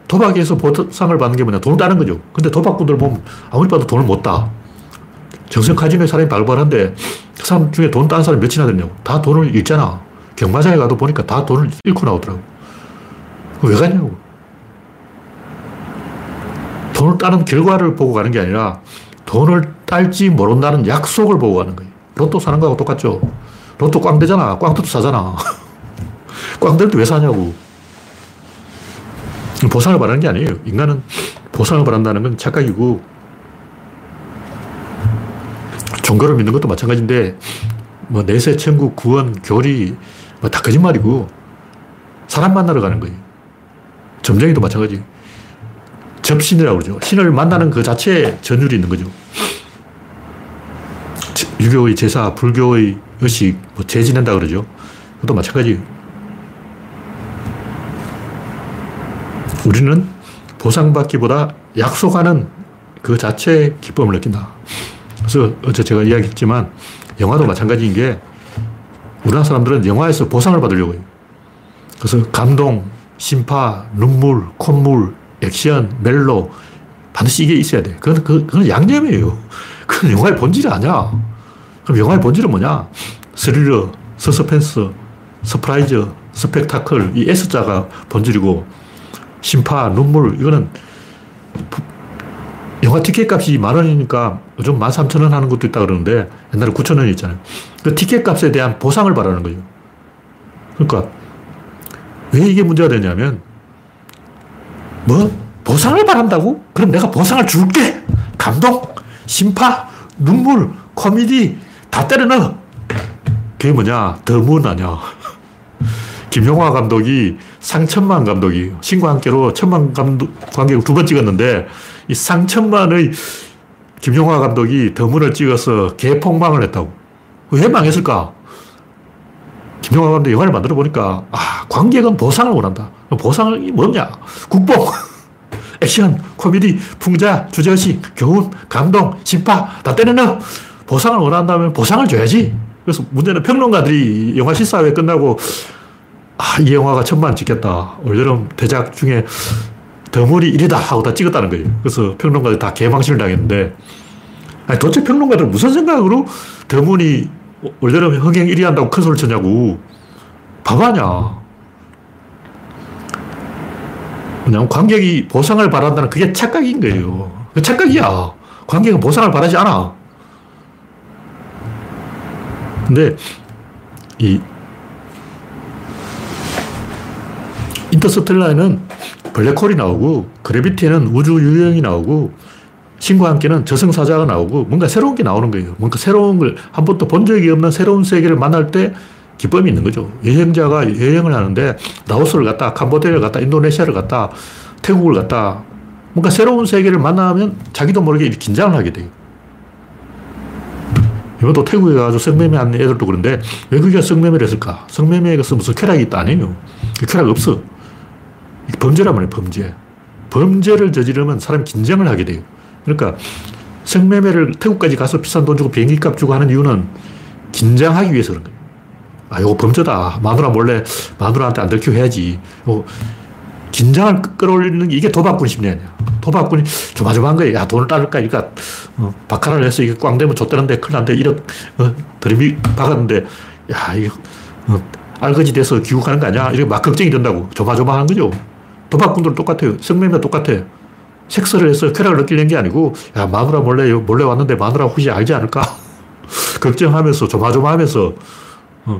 도박에서 보상을 받는 게 뭐냐? 돈을 따는 거죠. 근데 도박꾼들 보면 아무리 봐도 돈을 못 따. 정성 카지노에 사람이 발발한데 그 사람 중에 돈 따는 사람이 몇이나 되냐고. 다 돈을 잃잖아. 경마장에 가도 보니까 다 돈을 잃고 나오더라고. 왜 가냐고. 돈을 따는 결과를 보고 가는 게 아니라 돈을 딸지 모른다는 약속을 보고 가는 거예요. 로또 사는 거하고 똑같죠. 로또 꽝 되잖아. 꽝도 사잖아. [laughs] 꽝들 때왜 사냐고. 보상을 바라는 게 아니에요. 인간은 보상을 바란다는 건 착각이고, 종교를 믿는 것도 마찬가지인데, 뭐, 내세, 천국, 구원, 교리, 뭐, 다 거짓말이고, 사람 만나러 가는 거예요. 점쟁이도 마찬가지. 접신이라고 그러죠. 신을 만나는 그 자체에 전율이 있는 거죠. 유교의 제사, 불교의 의식, 뭐, 재 지낸다 그러죠. 그것도 마찬가지예요. 우리는 보상받기보다 약속하는 그 자체의 기쁨을 느낀다. 그래서 어제 제가 이야기했지만 영화도 마찬가지인 게 우리나라 사람들은 영화에서 보상을 받으려고 해요. 그래서 감동, 신파, 눈물, 콧물, 액션, 멜로 반드시 이게 있어야 돼. 그건, 그, 그건 양념이에요. 그건 영화의 본질이 아니야. 그럼 영화의 본질은 뭐냐? 스릴러, 서스펜스, surprise, 스펙타클, 이 S자가 본질이고, 심파, 눈물, 이거는 영화 티켓 값이 만 원이니까 요즘 만 삼천 원 하는 것도 있다 그러는데 옛날에 구천 원이 있잖아요. 그 티켓 값에 대한 보상을 바라는 거예요. 그러니까 왜 이게 문제가 되냐면 뭐 보상을 바란다고? 그럼 내가 보상을 줄게. 감동, 심파, 눈물, 코미디 다 때려 넣어. 그게 뭐냐? 더문 아니야. [laughs] 김용화 감독이 상천만 감독이 신과 함께로 천만 감독 관객을 두 번 찍었는데 이 상천만의 김용화 감독이 더문을 찍어서 개폭망을 했다고. 왜 망했을까? 김용화 감독이 영화를 만들어 보니까 아 관객은 보상을 원한다. 보상이 뭐냐? 국뽕, [laughs] 액션, 코미디, 풍자, 주저식, 교훈, 감동, 심파 다 때려 넣어. 보상을 원한다면 보상을 줘야지. 그래서 문제는 평론가들이 영화 시사회 끝나고 아, 이 영화가 천만 찍겠다. 올여름 대작 중에 더물이 1위다 하고 다 찍었다는 거예요. 그래서 평론가들 다 개망신을 당했는데, 아니, 도대체 평론가들 무슨 생각으로 더문이 올여름 흥행 1위 한다고 큰 소리를 쳤냐고. 바보냐. 그냥 관객이 보상을 바란다는 그게 착각인 거예요. 착각이야. 관객은 보상을 바라지 않아. 근데 이 인터스텔라에는 블랙홀이 나오고 그래비티에는 우주 유형이 나오고 신과 함께는 저승사자가 나오고 뭔가 새로운 게 나오는 거예요. 뭔가 새로운 걸 한 번도 본 적이 없는 새로운 세계를 만날 때 기쁨이 있는 거죠. 여행자가 여행을 하는데 라오스를 갔다, 캄보디아를 갔다, 인도네시아를 갔다, 태국을 갔다 뭔가 새로운 세계를 만나면 자기도 모르게 긴장을 하게 돼요. 이것도 태국에 가서 성매매 하는 애들도 그런데 왜 그게 성매매를 했을까? 성매매가 무슨 쾌락이 있다 아니에요. 그 쾌락 없어. 범죄란 말이에요, 범죄. 범죄를 저지르면 사람이 긴장을 하게 돼요. 그러니까 성매매를 태국까지 가서 비싼 돈 주고 비행기 값 주고 하는 이유는 긴장하기 위해서 그런 거예요. 아, 이거 범죄다. 마누라 몰래 마누라한테 안 들키고 해야지. 어, 긴장을 끌어올리는 게 이게 도박꾼 심리 아니야. 도박꾼이 조마조마한 거예요. 야, 돈을 따를까? 그러니까, 어, 박하를 해서 이게 꽝 되면 좆되는데 큰일 난데, 이런, 어, 드림이 박았는데, 야, 이거, 어, 알거지 돼서 귀국하는 거 아니야? 이렇게 막 걱정이 된다고. 조마조마한 거죠. 도박꾼들은 똑같아요. 성매매 똑같아. 색설을 해서 쾌락을 느끼는 게 아니고, 야, 마누라 몰래, 몰래 왔는데 마누라 혹시 알지 않을까? [laughs] 걱정하면서, 조마조마하면서, 어,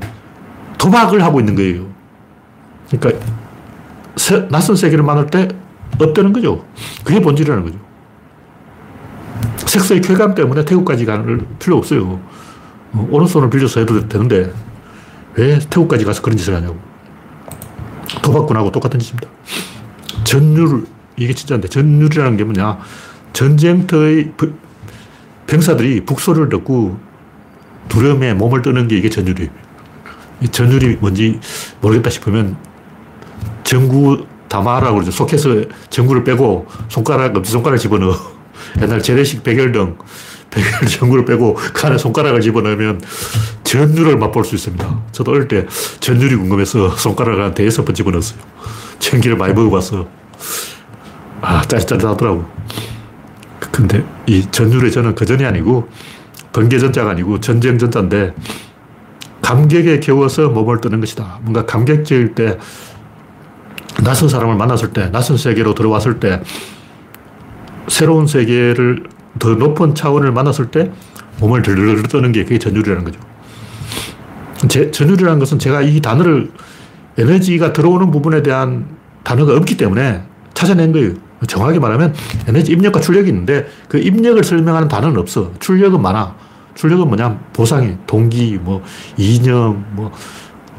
도박을 하고 있는 거예요. 그러니까, 새, 낯선 세계를 만날 때 없다는 거죠. 그게 본질이라는 거죠. 색소의 쾌감 때문에 태국까지 가는 필요 없어요. 어, 오른손을 빌려서 해도 되는데, 왜 태국까지 가서 그런 짓을 하냐고. 도박꾼하고 똑같은 짓입니다. 전율, 이게 진짜인데, 전율이라는 게 뭐냐. 전쟁터의 병사들이 북소리를 듣고 두려움에 몸을 뜨는 게 이게 전율이에요. 이 전율이 뭔지 모르겠다 싶으면 전구 담아라고 그러죠. 소켓에 전구를 빼고 손가락, 엄지손가락을 집어넣어. [laughs] 옛날 재래식 백열등, 백열 전구를 빼고 그 안에 손가락을 집어넣으면 전율을 맛볼 수 있습니다. 저도 어릴 때 전율이 궁금해서 손가락을 한 대여섯 번 집어넣었어요. 전기를 많이 먹어봤어. 아, 짜릿짜릿하더라고. 근데 이 전율의 전은 그 전이 아니고 번개전자가 아니고 전쟁전자인데 감격에 겨워서 몸을 뜨는 것이다. 뭔가 감격적일 때 낯선 사람을 만났을 때, 낯선 세계로 들어왔을 때, 새로운 세계를 더 높은 차원을 만났을 때 몸을 들르르 떠는 게 그게 전율이라는 거죠. 제, 전율이라는 것은 제가 이 단어를 에너지가 들어오는 부분에 대한 단어가 없기 때문에 찾아낸 거예요. 정확하게 말하면 에너지 입력과 출력이 있는데 그 입력을 설명하는 단어는 없어. 출력은 많아. 출력은 뭐냐? 보상이, 동기, 뭐, 이념, 뭐,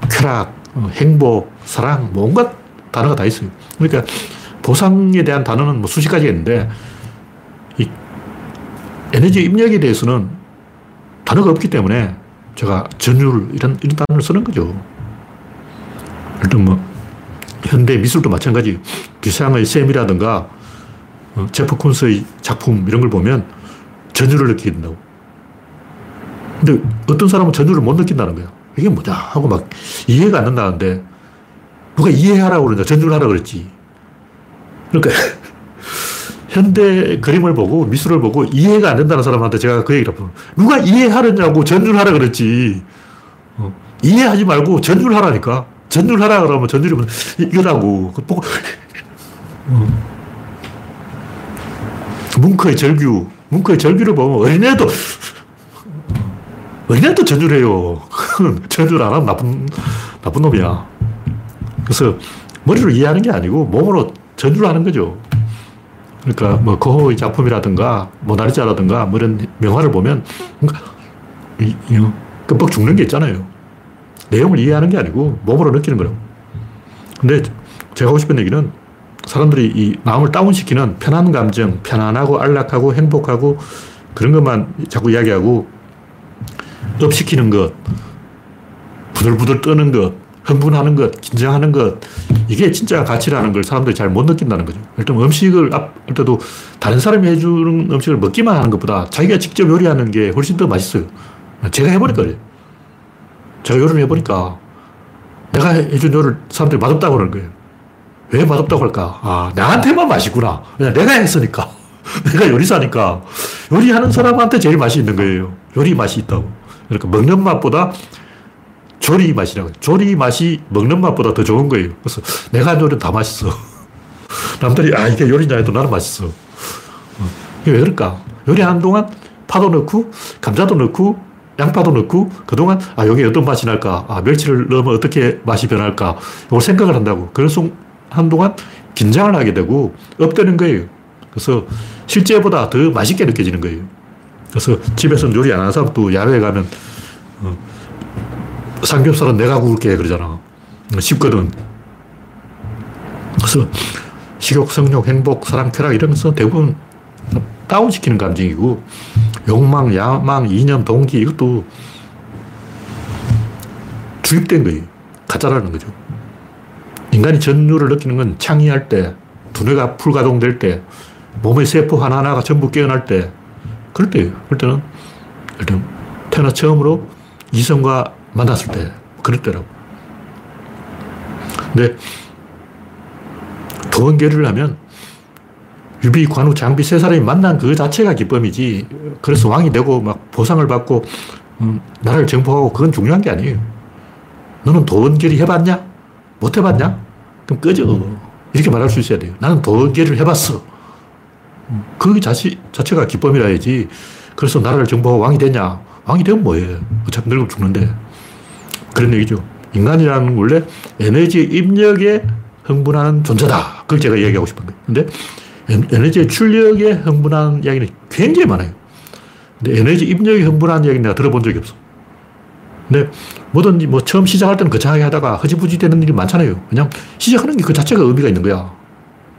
쾌락, 어, 행복, 사랑, 뭐 온갖 단어가 다 있어요. 그러니까 보상에 대한 단어는 뭐 수십 가지가 있는데 이 에너지 입력에 대해서는 단어가 없기 때문에 제가 전율 이런, 이런 단어를 쓰는 거죠. 일단 뭐 현대 미술도 마찬가지. 귀상의 샘이라든가 어, 제프 콘스의 작품 이런 걸 보면 전율을 느끼게 된다고. 근데 어떤 사람은 전율을 못 느낀다는 거야. 이게 뭐냐 하고 막 이해가 안 된다는데 누가 이해하라고 그러냐. 전율 하라 그랬지. 그러니까 [laughs] 현대 그림을 보고 미술을 보고 이해가 안 된다는 사람한테 제가 그 얘기를 하면 누가 이해하느냐고 전율하라 그랬지. 어, 이해하지 말고 전율하라니까. 전율하라 그러면 전율이면 이거라고. 보고 어. 뭉크의 절규. 뭉크의 절규를 보면 어린애도 어린애도 전율해요. 전율 [laughs] 안 하면 나쁜, 나쁜 놈이야. 그래서 머리로 이해하는 게 아니고 몸으로 전율 하는 거죠. 그러니까 뭐 거호의 작품이라든가 모나리자라든가 뭐 이런 명화를 보면 끔뻑 죽는 게 있잖아요. 내용을 이해하는 게 아니고 몸으로 느끼는 거라고. 근데 제가 하고 싶은 얘기는 사람들이 이 마음을 다운시키는 편한 감정, 편안하고 안락하고 행복하고 그런 것만 자꾸 이야기하고 업시키는 것, 부들부들 떠는 것, 흥분하는 것, 긴장하는 것, 이게 진짜 가치라는 걸 사람들이 잘 못 느낀다는 거죠. 일단 음식을 할 때도 다른 사람이 해주는 음식을 먹기만 하는 것보다 자기가 직접 요리하는 게 훨씬 더 맛있어요. 제가 해보니까 그래요. 제가 요리를 해보니까 내가 해준 요리를 사람들이 맛없다고 그러는 거예요. 왜 맛없다고 할까? 아, 나한테만 맛있구나. 그냥 내가 했으니까. [laughs] 내가 요리사니까. 요리하는 사람한테 제일 맛이 있는 거예요. 요리 맛이 있다고. 그러니까 먹는 맛보다 조리 맛이라고. 조리 맛이 먹는 맛보다 더 좋은 거예요. 그래서 내가 한 요리는 다 맛있어. [laughs] 남들이, 아, 이게 요리냐 해도 나는 맛있어. 어, 왜 그럴까? 요리하는 동안 파도 넣고, 감자도 넣고, 양파도 넣고, 그동안, 아, 여기 어떤 맛이 날까? 아, 멸치를 넣으면 어떻게 맛이 변할까? 이걸 생각을 한다고. 그래서 한동안 긴장을 하게 되고, 업되는 거예요. 그래서 실제보다 더 맛있게 느껴지는 거예요. 그래서 집에서는 요리 안 하는 사람도 야외에 가면, 어, 삼겹살은 내가 구울게 그러잖아. 쉽거든. 그래서 식욕, 성욕, 행복, 사랑, 쾌락 것은 대부분 다운시키는 감정이고 욕망, 야망, 이념, 동기 이것도 주입된 거예요. 가짜라는 거죠. 인간이 전율을 느끼는 건 창의할 때, 두뇌가 풀가동될 때, 몸의 세포 하나하나가 전부 깨어날 때, 그럴 때예요. 그럴 때는 일단 태어나 처음으로 이성과 만났을 때, 그럴 때라고. 근데 도원계를 하면 유비, 관우, 장비 세 사람이 만난 그 자체가 기쁨이지. 그래서 왕이 되고 막 보상을 받고 음, 나라를 정복하고 그건 중요한 게 아니에요. 너는 도원결이 해봤냐? 못 해봤냐? 그럼 꺼져. 이렇게 말할 수 있어야 돼요. 나는 도원결을 해봤어. 그 자체, 자체가 기쁨이라야지. 그래서 나라를 정복하고 왕이 되냐? 왕이 되면 뭐해? 어차피 늙으면 죽는데. 그런 얘기죠. 인간이라는 원래 에너지 입력에 흥분하는 존재다. 그걸 제가 얘기하고 싶은 거예요. 근데 에너지의 출력에 흥분하는 이야기는 굉장히 많아요. 근데 에너지 입력에 흥분하는 이야기는 내가 들어본 적이 없어. 근데 뭐든지 뭐 처음 시작할 때는 거창하게 하다가 허지부지 되는 일이 많잖아요. 그냥 시작하는 게 그 자체가 의미가 있는 거야.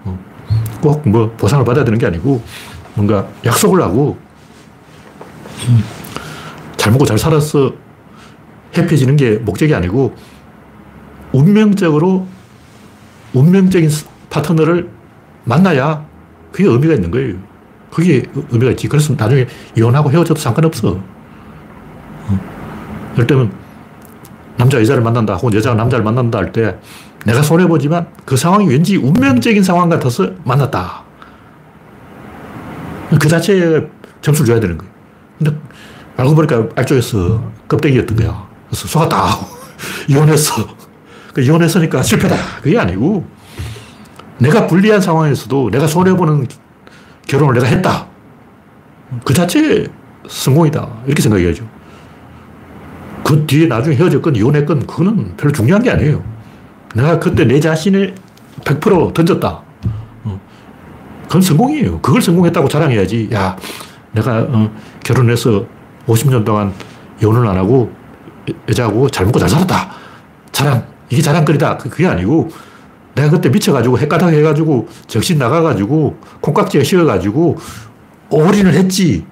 어. 꼭뭐 보상을 받아야 되는 게 아니고 뭔가 약속을 하고 음. 잘 먹고 잘 살았어 해피해지는 게 목적이 아니고 운명적으로 운명적인 파트너를 만나야 그게 의미가 있는 거예요. 그게 의미가 있지. 그래서 나중에 이혼하고 헤어져도 상관없어. 그럴 때는 남자 여자를 만난다 혹은 여자가 남자를 만난다 할 때 내가 손해보지만 그 상황이 왠지 운명적인 상황 같아서 만났다. 그 자체에 점수를 줘야 되는 거예요. 근데 알고 보니까 알쪽에서 껍데기였던 거야. 그래서 속았다. [laughs] 이혼했어. 그 이혼했으니까 실패다. 그게 아니고 내가 불리한 상황에서도 내가 손해보는 결혼을 내가 했다. 그 자체 성공이다. 이렇게 생각해야죠. 그 뒤에 나중에 헤어졌건 이혼했건 그거는 별로 중요한 게 아니에요. 내가 그때 내 자신을 100% 던졌다. 어. 그건 성공이에요. 그걸 성공했다고 자랑해야지. 야, 내가 어, 결혼해서 50년 동안 이혼을 안 하고 여자하고 잘 먹고 잘 살았다. 자랑. 이게 자랑거리다. 그, 그게 아니고 내가 그때 미쳐가지고 헷가닥 해가지고 정신 나가가지고 콩깍지가 씌어가지고 올인을 했지.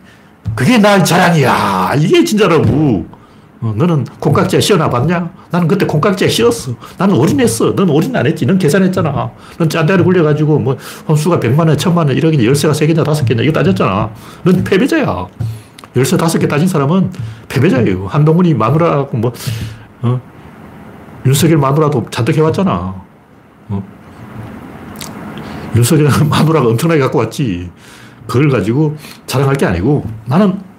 그게 나의 자랑이야. 이게 진짜라고. 어, 너는 콩깍지에 씌어나 봤냐? 나는 그때 콩깍지에 씌었어. 나는 올인했어. 넌 올인 안 했지. 넌 계산했잖아. 넌 짠다리 굴려가지고 뭐 홈수가 100만 원, 1000만 원, 1억이냐, 열쇠가 3개냐, 5개냐, 이거 따졌잖아. 넌 패배자야. 열쇠 5개 따진 사람은 패배자예요. 한동훈이 마누라하고 뭐, 어? 윤석열 마누라도 잔뜩 해왔잖아. 어? 윤석열 [laughs] 마누라가 엄청나게 갖고 왔지. 그걸 가지고 자랑할 게 아니고 나는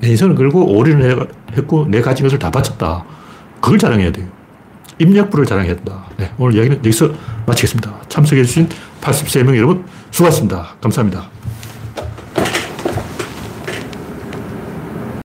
내 인생을 걸고 올인을 했고 내 가진 것을 다 바쳤다. 그걸 자랑해야 돼요. 입력부를 자랑해야 된다. 네, 오늘 이야기는 여기서 마치겠습니다. 참석해주신 83명 여러분 수고하셨습니다. 감사합니다.